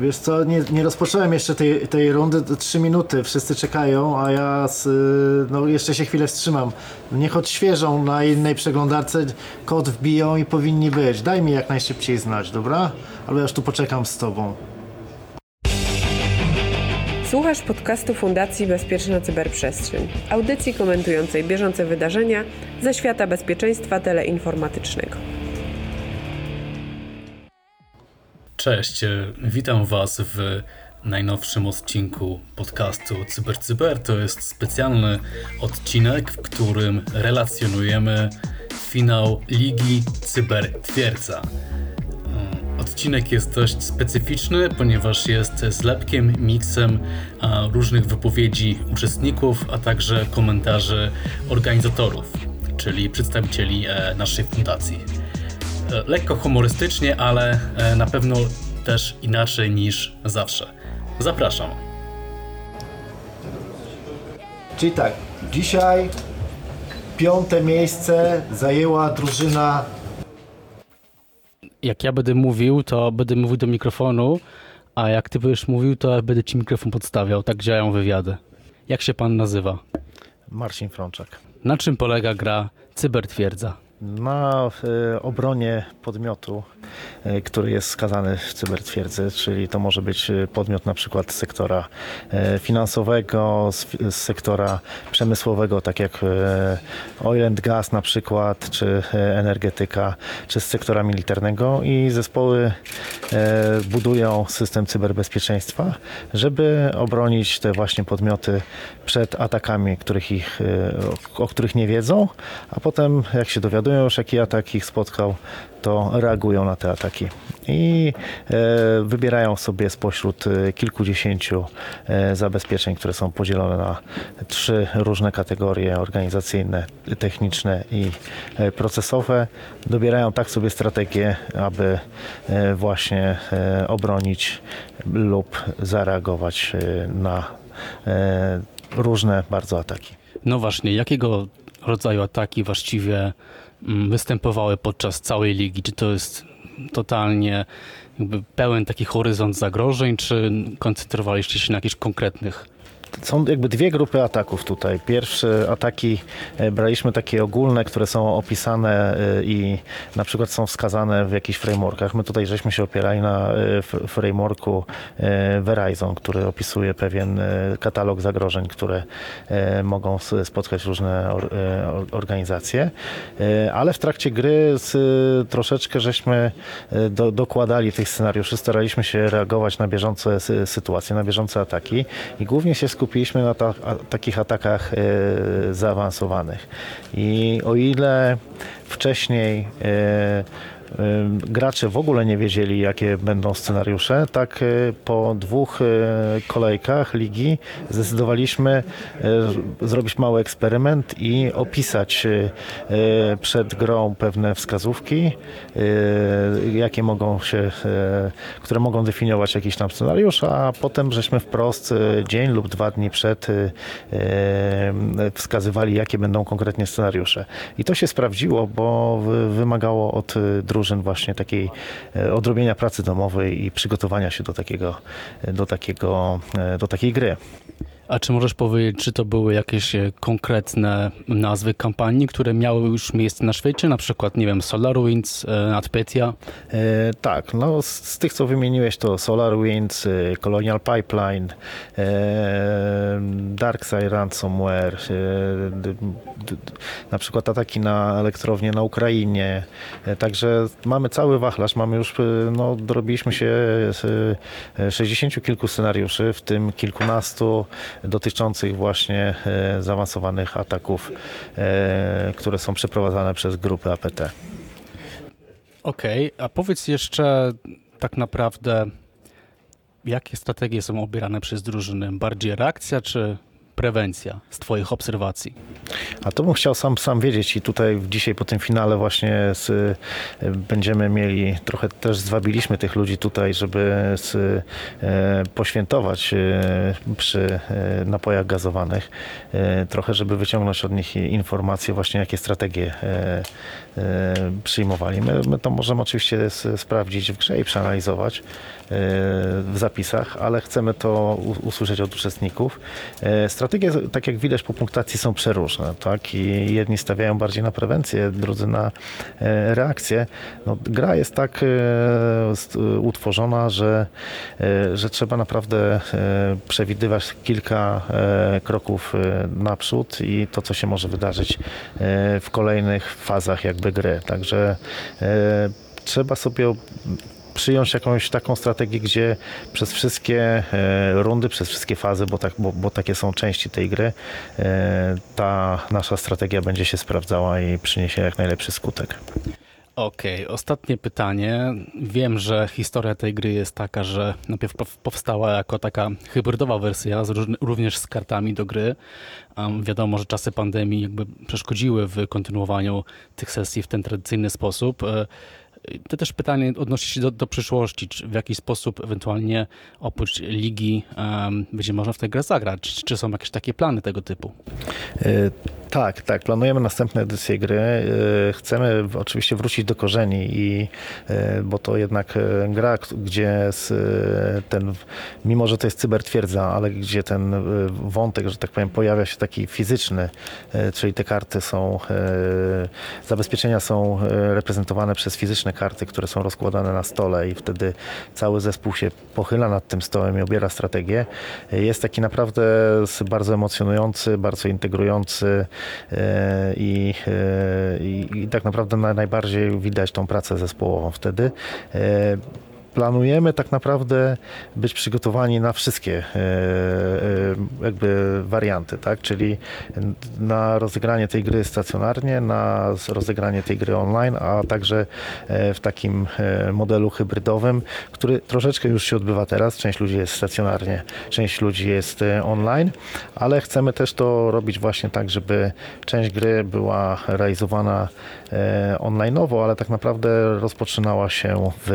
Wiesz co, nie, nie rozpocząłem jeszcze tej, tej rundy, 3 minuty, wszyscy czekają, a ja z, y, no jeszcze się chwilę wstrzymam. Niech odświeżą na innej przeglądarce, kod wbiją i powinni być. Daj mi jak najszybciej znać, dobra? Albo ja już tu poczekam z tobą. Słuchasz podcastu Fundacji Bezpieczna Cyberprzestrzeń, audycji komentującej bieżące wydarzenia ze świata bezpieczeństwa teleinformatycznego. Cześć, e, witam Was w najnowszym odcinku podcastu CyberCyber. Cyber. To jest specjalny odcinek, w którym relacjonujemy finał Ligi Cyber Twierdza. E, Odcinek jest dość specyficzny, ponieważ jest zlepkiem, miksem różnych wypowiedzi uczestników, a także komentarzy organizatorów, czyli przedstawicieli e, naszej fundacji. E, lekko humorystycznie, ale e, na pewno też inaczej niż zawsze. Zapraszam. Czyli tak, dzisiaj piąte miejsce zajęła drużyna jak ja będę mówił, to będę mówił do mikrofonu, a jak ty będziesz mówił, to będę ci mikrofon podstawiał. Tak działają wywiady. Jak się pan nazywa? Marcin Frączak. Na czym polega gra Cybertwierdza? Na e, obronie podmiotu, e, który jest skazany w cybertwierdzy, czyli to może być e, podmiot na przykład z sektora finansowego, z, sektora przemysłowego, tak jak oil and gas na przykład, czy energetyka, czy z sektora militarnego i zespoły budują system cyberbezpieczeństwa, żeby obronić te właśnie podmioty przed atakami, których ich, o których nie wiedzą, a potem jak się dowiadują, już jaki atak ich spotkał, to reagują na te ataki. I e, wybierają sobie spośród e, kilkudziesięciu e, zabezpieczeń, które są podzielone na trzy różne kategorie organizacyjne, techniczne i procesowe. Dobierają tak sobie strategię, aby właśnie obronić lub zareagować na różne bardzo ataki. No właśnie, jakiego rodzaju ataki właściwie występowały podczas całej ligi? Czy to jest totalnie pełen taki horyzont zagrożeń, czy koncentrowaliście się na jakichś konkretnych są jakby dwie grupy ataków tutaj. Pierwsze ataki e, braliśmy takie ogólne, które są opisane e, i na przykład są wskazane w jakichś frameworkach. My tutaj żeśmy się opierali na e, frameworku Verizon, który opisuje pewien katalog zagrożeń, które mogą spotkać różne organizacje. Ale w trakcie gry troszeczkę żeśmy do, dokładali tych scenariuszy, staraliśmy się reagować na bieżące sytuacje, na bieżące ataki i głównie się skupiliśmy na ta, a, takich atakach e, zaawansowanych. I o ile wcześniej e, gracze w ogóle nie wiedzieli, jakie będą scenariusze, tak e, po dwóch e, kolejkach ligi zdecydowaliśmy e, zrobić mały eksperyment i opisać przed grą pewne wskazówki, jakie mogą się, które mogą definiować jakiś tam scenariusz, a potem żeśmy wprost dzień lub dwa dni przed wskazywali, jakie będą konkretnie scenariusze. I to się sprawdziło, bo wymagało od drużyn drużyn właśnie takiej e, odrobienia pracy domowej i przygotowania się do takiego, do takiego, e, do takiej gry. A czy możesz powiedzieć, czy to były jakieś e, konkretne nazwy kampanii, które miały już miejsce na świecie, na przykład, nie wiem, SolarWinds, NotPetya? E, tak, no z, z, tych, co wymieniłeś, to SolarWinds, Colonial Pipeline, e, DarkSide Ransomware, e, d, d, na przykład ataki na elektrownię na Ukrainie, e, także mamy cały wachlarz, mamy już, no dorobiliśmy się 60 kilku scenariuszy, w tym kilkunastu dotyczących właśnie e, zaawansowanych ataków, e, które są przeprowadzane przez grupy APT. Okej, okay, a powiedz jeszcze tak naprawdę, jakie strategie są obierane przez drużyny? Bardziej reakcja czy prewencja z Twoich obserwacji? A to bym chciał sam, sam wiedzieć i tutaj dzisiaj po tym finale właśnie z, y, będziemy mieli, trochę też zwabiliśmy tych ludzi tutaj, żeby z, y, poświętować y, przy napojach gazowanych, trochę żeby wyciągnąć od nich informacje właśnie jakie strategie przyjmowali. My, my to możemy oczywiście s- sprawdzić w grze i przeanalizować w zapisach, ale chcemy to usłyszeć od uczestników. Strategie, tak jak widać po punktacji, są przeróżne. Tak? I jedni stawiają bardziej na prewencję, drudzy na e, reakcję. No, gra jest tak e, utworzona, że, e, że trzeba naprawdę przewidywać kilka kroków naprzód i to, co się może wydarzyć w kolejnych fazach jakby gry. Także trzeba sobie przyjąć jakąś taką strategię, gdzie przez wszystkie e, rundy, przez wszystkie fazy, bo, tak, bo, bo takie są części tej gry, e, ta nasza strategia będzie się sprawdzała i przyniesie jak najlepszy skutek. Okej, ostatnie pytanie. Wiem, że historia tej gry jest taka, że najpierw pow- powstała jako taka hybrydowa wersja, również z kartami do gry. Um, wiadomo, że czasy pandemii jakby przeszkodziły w kontynuowaniu tych sesji w ten tradycyjny sposób. E, To też pytanie odnosi się do, do przyszłości. Czy w jaki sposób ewentualnie oprócz ligi um, będzie można w tę grę zagrać? Czy, czy są jakieś takie plany tego typu? Tak, tak. Planujemy następne edycje gry. E, Chcemy oczywiście wrócić do korzeni, i, e, bo to jednak e, gra, gdzie ten, mimo że to jest cybertwierdza, ale gdzie ten wątek, że tak powiem, pojawia się taki fizyczny, czyli te karty są, zabezpieczenia są reprezentowane przez fizyczne karty, które są rozkładane na stole i wtedy cały zespół się pochyla nad tym stołem i obiera strategię. Jest taki naprawdę bardzo emocjonujący, bardzo integrujący i, e, i, i tak naprawdę na, najbardziej widać tą pracę zespołową wtedy. Planujemy tak naprawdę być przygotowani na wszystkie e, e, jakby warianty, tak? Czyli na rozegranie tej gry stacjonarnie, na rozegranie tej gry online, a także e, w takim modelu hybrydowym, który troszeczkę już się odbywa teraz. Część ludzi jest stacjonarnie, część ludzi jest online, ale chcemy też to robić właśnie tak, żeby część gry była realizowana online'owo, ale tak naprawdę rozpoczynała się w,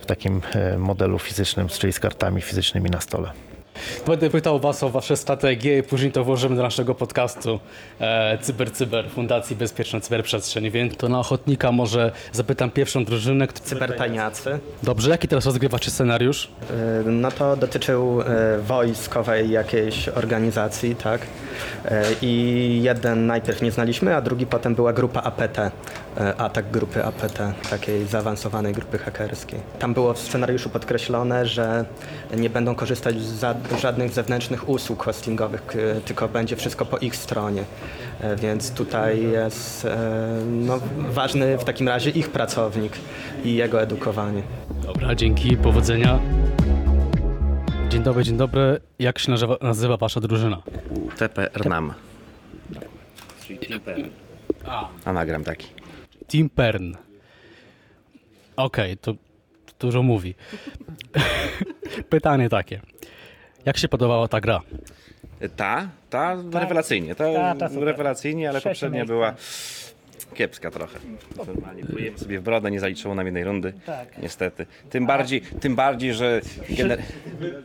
w takim e, modelu fizycznym, czyli z kartami fizycznymi na stole. Będę pytał Was o Wasze strategie i później to włożymy do naszego podcastu e, Cyber Cyber Fundacji Bezpieczna Cyberprzestrzeń. Więc to na ochotnika może zapytam pierwszą drużynę. Kto... Cybertajniacy. Dobrze, jaki teraz rozgrywacie scenariusz? Y, No to dotyczył y, wojskowej jakiejś organizacji, tak? Y, I jeden najpierw nie znaliśmy, a drugi potem była grupa APT, atak grupy APT, takiej zaawansowanej grupy hakerskiej. Tam było w scenariuszu podkreślone, że nie będą korzystać z za- żadnych zewnętrznych usług hostingowych, k- tylko będzie wszystko po ich stronie. Y, Więc tutaj jest y, no, ważny w takim razie ich pracownik i jego edukowanie. Dobra, dzięki, powodzenia. Dzień dobry, dzień dobry. Jak się nazywa, nazywa Wasza drużyna? TP Rnam. Anagram taki. Team Pern. Okej, to dużo mówi. Pytanie takie. Jak się podobała ta gra? Ta, ta rewelacyjnie. Ta, Ta, ta super. rewelacyjnie, ale Trzecie poprzednia była kiepska trochę. Normalnie plujemy sobie w brodę, nie zaliczyło nam jednej rundy. Tak. Niestety. Tym bardziej, tym bardziej, że gener-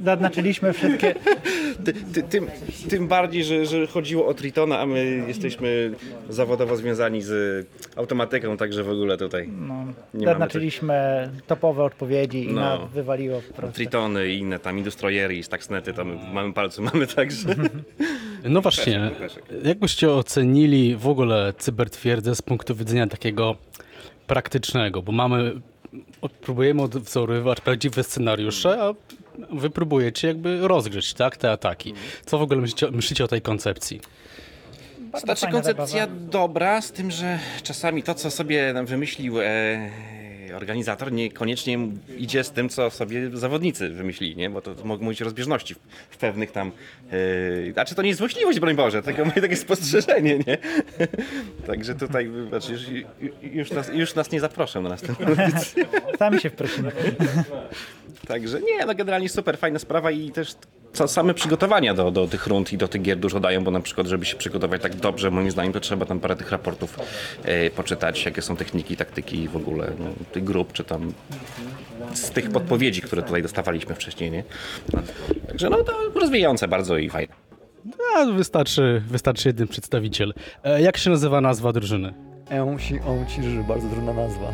Zaznaczyliśmy wszystkie. ty, ty, tym, tym bardziej, że, że chodziło o Tritona, a my jesteśmy zawodowo związani z automatyką, także w ogóle tutaj No, Nie mamy zaznaczyliśmy topowe odpowiedzi i No. nas wywaliło po prostu. Tritony i inne tam Industrojeri i Stuxnety, tam w małym palcu mamy także. No właśnie, jak byście ocenili w ogóle cybertwierdzę z punktu widzenia takiego praktycznego? Bo mamy, od- próbujemy odwzorowywać prawdziwe scenariusze, a wy próbujecie jakby rozgrzeć tak, te ataki. Co w ogóle myślicie, myślicie o tej koncepcji? Znaczy fajna koncepcja zabawa. dobra, z tym, że czasami to, co sobie nam wymyślił e, organizator, niekoniecznie idzie z tym, co sobie zawodnicy wymyślili, nie? Bo to, mogą być rozbieżności w, w pewnych tam... E, znaczy to nie jest złośliwość, broń Boże, tylko moje takie spostrzeżenie, nie? Także tutaj, znaczy, już, już, nas, już nas nie zaproszę na następną edycję. Sami się wprosimy. Także nie, no generalnie super, fajna sprawa i też same przygotowania do, do tych rund i do tych gier dużo dają, bo na przykład, żeby się przygotować tak dobrze, moim zdaniem, to trzeba tam parę tych raportów e, poczytać, jakie są techniki, taktyki w ogóle no, tych grup, czy tam z tych podpowiedzi, które tutaj dostawaliśmy wcześniej, nie? No, Także no to rozwijające bardzo i fajne. A, wystarczy, wystarczy jeden przedstawiciel. E, jak się nazywa nazwa drużyny? Eąsi, Ąciży, bardzo trudna nazwa.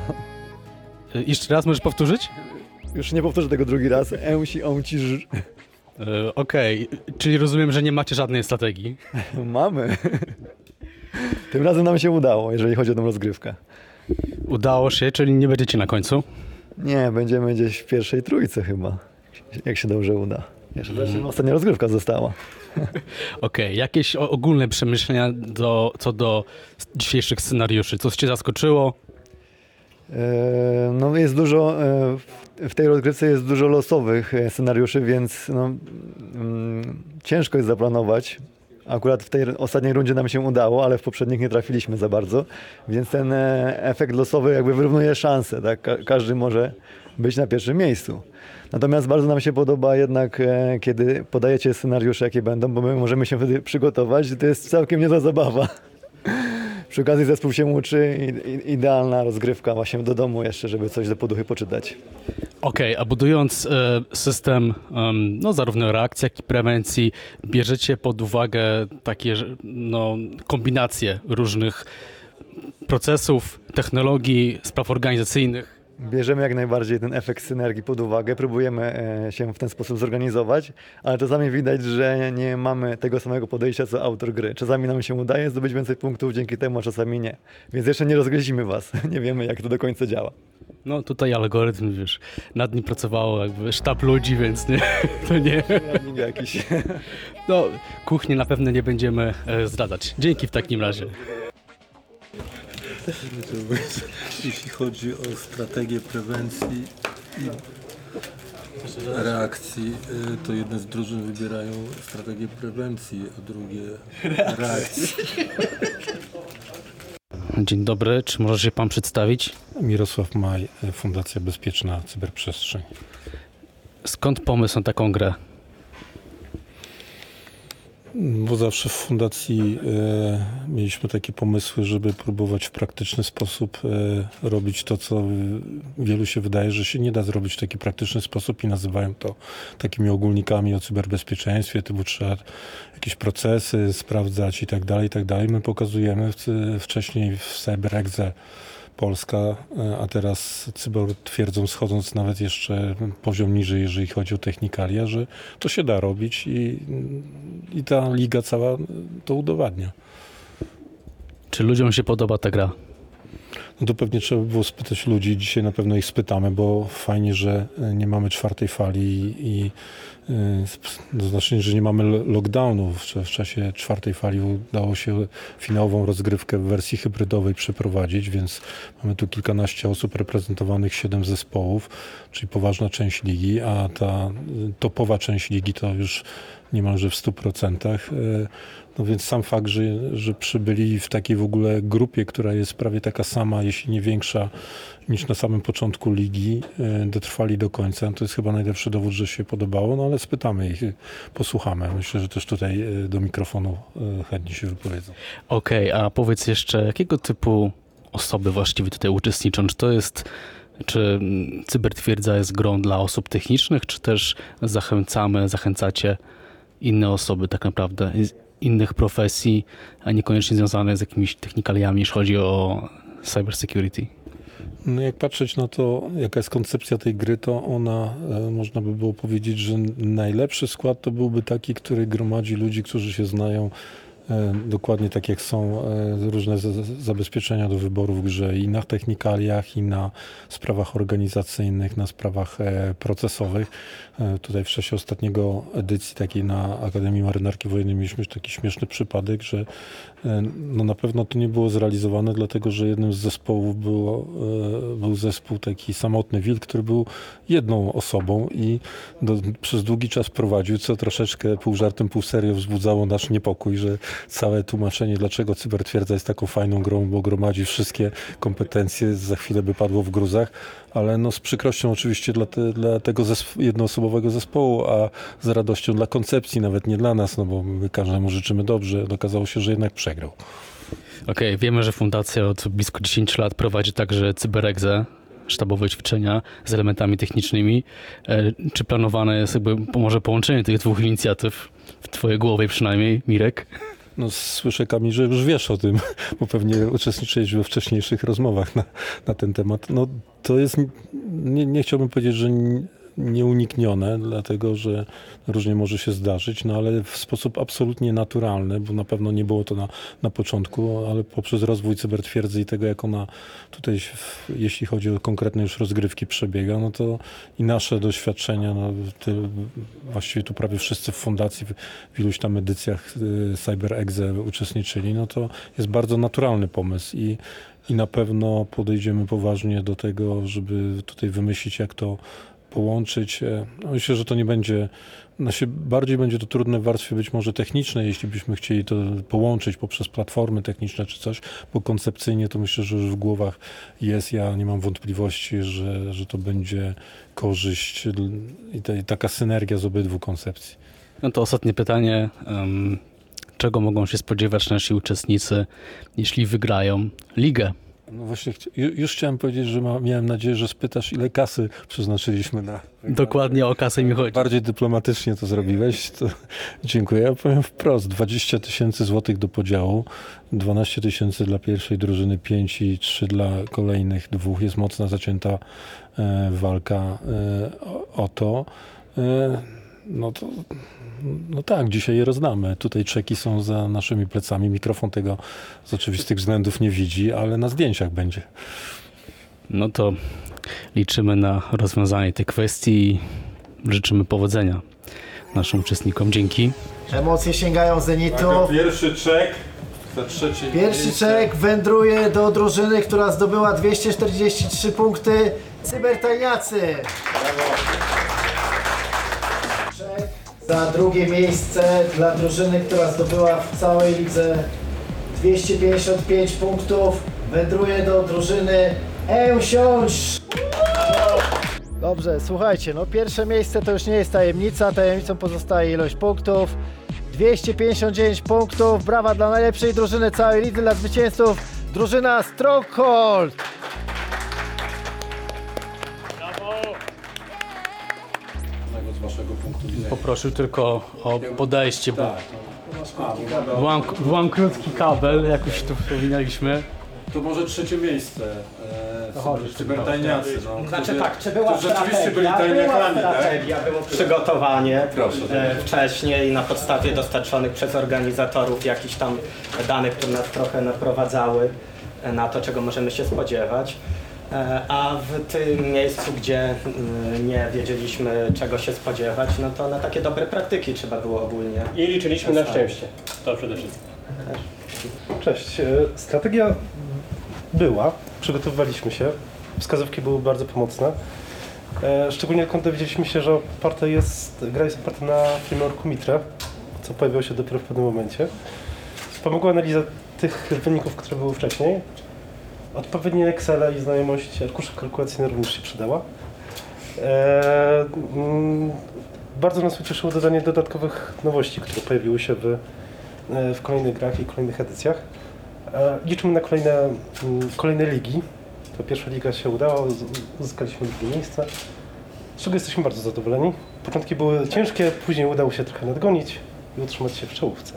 E, jeszcze raz możesz powtórzyć? Już nie powtórzę tego drugi raz. Eąsi, Ąciży. E, Okej, czyli rozumiem, że nie macie żadnej strategii. Mamy. Tym razem nam się udało, jeżeli chodzi o tą rozgrywkę. Udało się, czyli nie będziecie na końcu. Nie, będziemy gdzieś w pierwszej trójce chyba. Jak się dobrze uda. Jeszcze mm. ostatnia rozgrywka została. Okej, jakieś o- ogólne przemyślenia do, co do s- dzisiejszych scenariuszy? Coś cię zaskoczyło? E, No jest dużo, e, w- tej rozgrywce jest dużo losowych e, scenariuszy, więc no, mm, ciężko jest zaplanować. Akurat w tej ostatniej rundzie nam się udało, ale w poprzednich nie trafiliśmy za bardzo, więc ten efekt losowy jakby wyrównuje szanse, tak? Ka- Każdy może być na pierwszym miejscu. Natomiast bardzo nam się podoba jednak, kiedy podajecie scenariusze, jakie będą, bo my możemy się wtedy przygotować. To jest całkiem niezła zabawa. Przy okazji zespół się uczy i, idealna rozgrywka właśnie do domu jeszcze, żeby coś do poduchy poczytać. Okej, a budując e, system em, no, zarówno reakcji, jak i prewencji, bierzecie pod uwagę takie no, kombinacje różnych procesów, technologii, spraw organizacyjnych. Bierzemy jak najbardziej ten efekt synergii pod uwagę, próbujemy e, się w ten sposób zorganizować, ale czasami widać, że nie mamy tego samego podejścia co autor gry. Czasami nam się udaje zdobyć więcej punktów dzięki temu, a czasami nie. Więc jeszcze nie rozgryźmy was, nie wiemy jak to do końca działa. No tutaj algorytm, wiesz, nad nim pracowało jakby sztab ludzi, więc nie, to nie. Jakiś. No, kuchni na pewno nie będziemy e, zdradzać. Dzięki w takim razie. Jeśli chodzi o strategię prewencji i reakcji, y, to jedne z drużyn wybierają strategię prewencji, a drugie reakcji. Dzień dobry, czy może się pan przedstawić? Mirosław Maj, Fundacja Bezpieczna Cyberprzestrzeń. Skąd pomysł na taką grę? Bo zawsze w fundacji e, mieliśmy takie pomysły, żeby próbować w praktyczny sposób e, robić to, co wielu się wydaje, że się nie da zrobić w taki praktyczny sposób i nazywają to takimi ogólnikami o cyberbezpieczeństwie, typu trzeba jakieś procesy sprawdzać i tak dalej, i tak dalej. My pokazujemy w, wcześniej w CyberExe Polska, e, a teraz Cybor twierdzą, schodząc nawet jeszcze poziom niżej, jeżeli chodzi o technikalia, że to się da robić i, i ta liga cała to udowadnia. Czy ludziom się podoba ta gra? No to pewnie trzeba by było spytać ludzi. Dzisiaj na pewno ich spytamy, bo fajnie, że nie mamy czwartej fali i, to znaczy, że nie mamy lo- lockdownu. W, czasie czwartej fali udało się finałową rozgrywkę w wersji hybrydowej przeprowadzić, więc mamy tu kilkanaście osób reprezentowanych, siedem zespołów, czyli poważna część ligi, a ta y, topowa część ligi to już niemalże w 100%. No więc sam fakt, że, że przybyli w takiej w ogóle grupie, która jest prawie taka sama, jeśli nie większa niż na samym początku ligi, e, dotrwali do końca, to jest chyba najlepszy dowód, że się podobało, no ale spytamy ich, posłuchamy. Myślę, że też tutaj e, do mikrofonu e, chętnie się wypowiedzą. Okej, a powiedz jeszcze, jakiego typu osoby właściwie tutaj uczestniczą? Czy to jest, czy cybertwierdza jest grą dla osób technicznych, czy też zachęcamy, zachęcacie inne osoby tak naprawdę innych profesji, a niekoniecznie związane z jakimiś technikaliami, jeśli chodzi o cybersecurity? No jak patrzeć na to, jaka jest koncepcja tej gry, to ona, e, można by było powiedzieć, że najlepszy skład to byłby taki, który gromadzi ludzi, którzy się znają dokładnie tak jak są e, różne zabezpieczenia do wyboru w grze i na technikaliach, i na sprawach organizacyjnych, na sprawach e, procesowych. E, Tutaj w czasie ostatniego edycji takiej na Akademii Marynarki Wojennej mieliśmy taki śmieszny przypadek, że e, no na pewno to nie było zrealizowane, dlatego że jednym z zespołów było, e, był zespół taki samotny wilk, który był jedną osobą i do, przez długi czas prowadził, co troszeczkę pół żartem, pół serio wzbudzało nasz niepokój, że całe tłumaczenie, dlaczego cybertwierdza jest taką fajną grą, bo gromadzi wszystkie kompetencje, za chwilę by padło w gruzach, ale no z przykrością oczywiście dla, te, dla tego jednoosobowego zespołu, a z radością dla koncepcji, nawet nie dla nas, no bo my każdemu życzymy dobrze. Okazało się, że jednak przegrał. Okej, wiemy, że fundacja od blisko 10 lat prowadzi także cyberegzę, sztabowe ćwiczenia z elementami technicznymi. E, Czy planowane jest jakby może połączenie tych dwóch inicjatyw w twojej głowie przynajmniej, Mirek? No, słyszę, Kamil, że już wiesz o tym, bo pewnie uczestniczyłeś we wcześniejszych rozmowach na, na ten temat. No, to jest, nie, nie chciałbym powiedzieć, że nieuniknione, dlatego że różnie może się zdarzyć, no ale w sposób absolutnie naturalny, bo na pewno nie było to na, na początku, ale poprzez rozwój cybertwierdzy i tego, jak ona tutaj, jeśli chodzi o konkretne już rozgrywki przebiega, no to i nasze doświadczenia, no, właściwie tu prawie wszyscy w fundacji w, w iluś tam edycjach y, CyberExe uczestniczyli, no to jest bardzo naturalny pomysł i, i na pewno podejdziemy poważnie do tego, żeby tutaj wymyślić, jak to połączyć. E, no Myślę, że to nie będzie, znaczy bardziej będzie to trudne w warstwie być może technicznej, jeśli byśmy chcieli to połączyć poprzez platformy techniczne czy coś, bo koncepcyjnie to myślę, że już w głowach jest. Ja nie mam wątpliwości, że, że to będzie korzyść i, ta, i taka synergia z obydwu koncepcji. No to ostatnie pytanie. czego mogą się spodziewać nasi uczestnicy, jeśli wygrają ligę? No właśnie, już chciałem powiedzieć, że ma, miałem nadzieję, że spytasz, ile kasy przeznaczyliśmy na. Dokładnie o kasę mi chodzi. Bardziej dyplomatycznie to zrobiłeś, to dziękuję. Ja powiem wprost, 20 tysięcy złotych do podziału, 12 tysięcy dla pierwszej drużyny, 5 i 3 dla kolejnych dwóch. Jest mocna zacięta e, walka e, o, o to. No to no tak, dzisiaj je rozdamy. Tutaj czeki są za naszymi plecami. Mikrofon tego z oczywistych względów nie widzi, ale na zdjęciach będzie. No to liczymy na rozwiązanie tej kwestii i życzymy powodzenia naszym uczestnikom. Dzięki. Emocje sięgają zenitu. Pierwszy czek za trzecie Pierwszy czek wędruje do drużyny, która zdobyła 243 punkty. Cybertajniacy. Czek za drugie miejsce dla drużyny, która zdobyła w całej lidze 255 punktów. Wędruje do drużyny Ełsiąż. Dobrze, słuchajcie, no pierwsze miejsce to już nie jest tajemnica, tajemnicą pozostaje ilość punktów. 259 punktów, brawa dla najlepszej drużyny całej lidzy, dla zwycięzców, drużyna Stronghold. Z waszego punktu widzenia. Poprosił tylko o podejście, bo byłam, byłam krótki kabel, jak już tu wspominaliśmy. To może trzecie miejsce. E, cybertajniacy. No, Znaczy którzy- tak, czy była którzy rzeczywiście byli strategia? Była tajniakami, tak? strategia, było przygotowanie Proszę. e, wcześniej na podstawie dostarczonych przez organizatorów jakichś tam danych, które nas trochę naprowadzały e, na to, czego możemy się spodziewać. E, A w tym miejscu, gdzie mm, nie wiedzieliśmy czego się spodziewać, no to na takie dobre praktyki trzeba było ogólnie. I liczyliśmy na szczęście. To przede wszystkim. Cześć. E, Strategia była, przygotowywaliśmy się. Wskazówki były bardzo pomocne. E, Szczególnie skąd dowiedzieliśmy się, że oparte jest, gra jest oparta na frameworku Mitre, co pojawiło się dopiero w pewnym momencie. Pomogła analiza tych wyników, które były wcześniej. Odpowiednie Excel i znajomość arkuszy kalkulacyjnych również się przydała. E, mm, bardzo nas ucieszyło dodanie dodatkowych nowości, które pojawiły się w, e, w kolejnych grach i kolejnych edycjach. E, Liczymy na kolejne, mm, kolejne ligi. To pierwsza liga się udała, uz- uzyskaliśmy drugie miejsce, z czego jesteśmy bardzo zadowoleni. Początki były ciężkie, później udało się trochę nadgonić i utrzymać się w czołówce.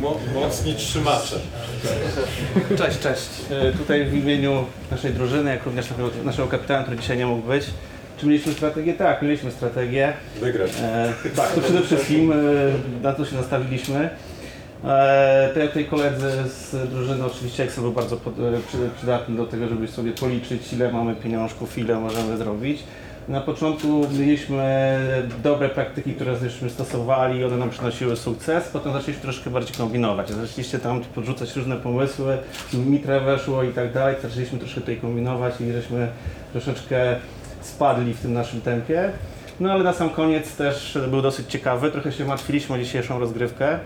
Mo, mocni trzymacze. Cześć, cześć. E, Tutaj w imieniu naszej drużyny, jak również naszego, naszego kapitana, który dzisiaj nie mógł być. Czy mieliśmy strategię? Tak, mieliśmy strategię. Wygrać. E, tak, to przede wszystkim e, na to się nastawiliśmy. E, tak jak tutaj koledzy z drużyny, oczywiście Excel był bardzo pod, e, przy- przydatny do tego, żeby sobie policzyć ile mamy pieniążków, ile możemy zrobić. Na początku mieliśmy dobre praktyki, które żeśmy stosowali, one nam przynosiły sukces, potem zaczęliśmy troszkę bardziej kombinować. Zaczęliście tam podrzucać różne pomysły, mitre weszło i tak dalej, zaczęliśmy troszkę tutaj kombinować i żeśmy troszeczkę spadli w tym naszym tempie. No ale na sam koniec też był dosyć ciekawy. Trochę się martwiliśmy o dzisiejszą rozgrywkę.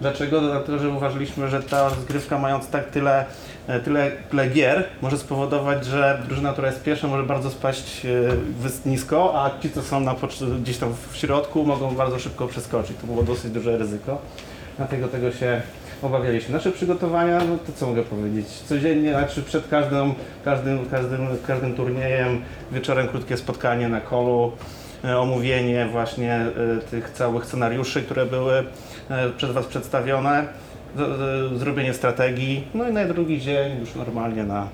Dlaczego? Dlatego, że uważaliśmy, że ta rozgrywka mając tak tyle, e, tyle, tyle gier może spowodować, że drużyna, która jest pierwsza może bardzo spaść e, nisko, a ci, co są na, gdzieś tam w środku mogą bardzo szybko przeskoczyć. To było dosyć duże ryzyko. Dlatego tego się obawialiśmy. Nasze przygotowania, no to co mogę powiedzieć? Codziennie, znaczy przed każdym, każdym, każdym, każdym turniejem, wieczorem krótkie spotkanie na kolu, e, omówienie właśnie tych całych scenariuszy, które były przez Was przedstawione, z- zrobienie strategii, no i na drugi dzień już normalnie na,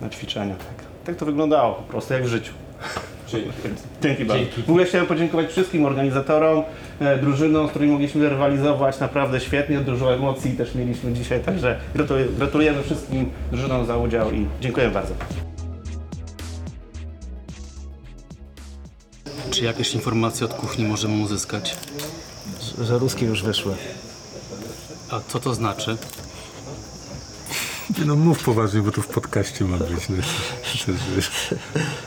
na ćwiczenia. Tak, tak to wyglądało po prostu jak w życiu. Dzięki bardzo. W ogóle chciałem podziękować wszystkim organizatorom, e, drużynom, z którymi mogliśmy rywalizować. Naprawdę świetnie, dużo emocji też mieliśmy dzisiaj, także gratulujemy wszystkim drużynom za udział i dziękuję bardzo. Czy jakieś informacje od kuchni możemy uzyskać? Że ruskie już wyszły. A co to znaczy? No mów poważnie, bo tu w podcaście ma być. No.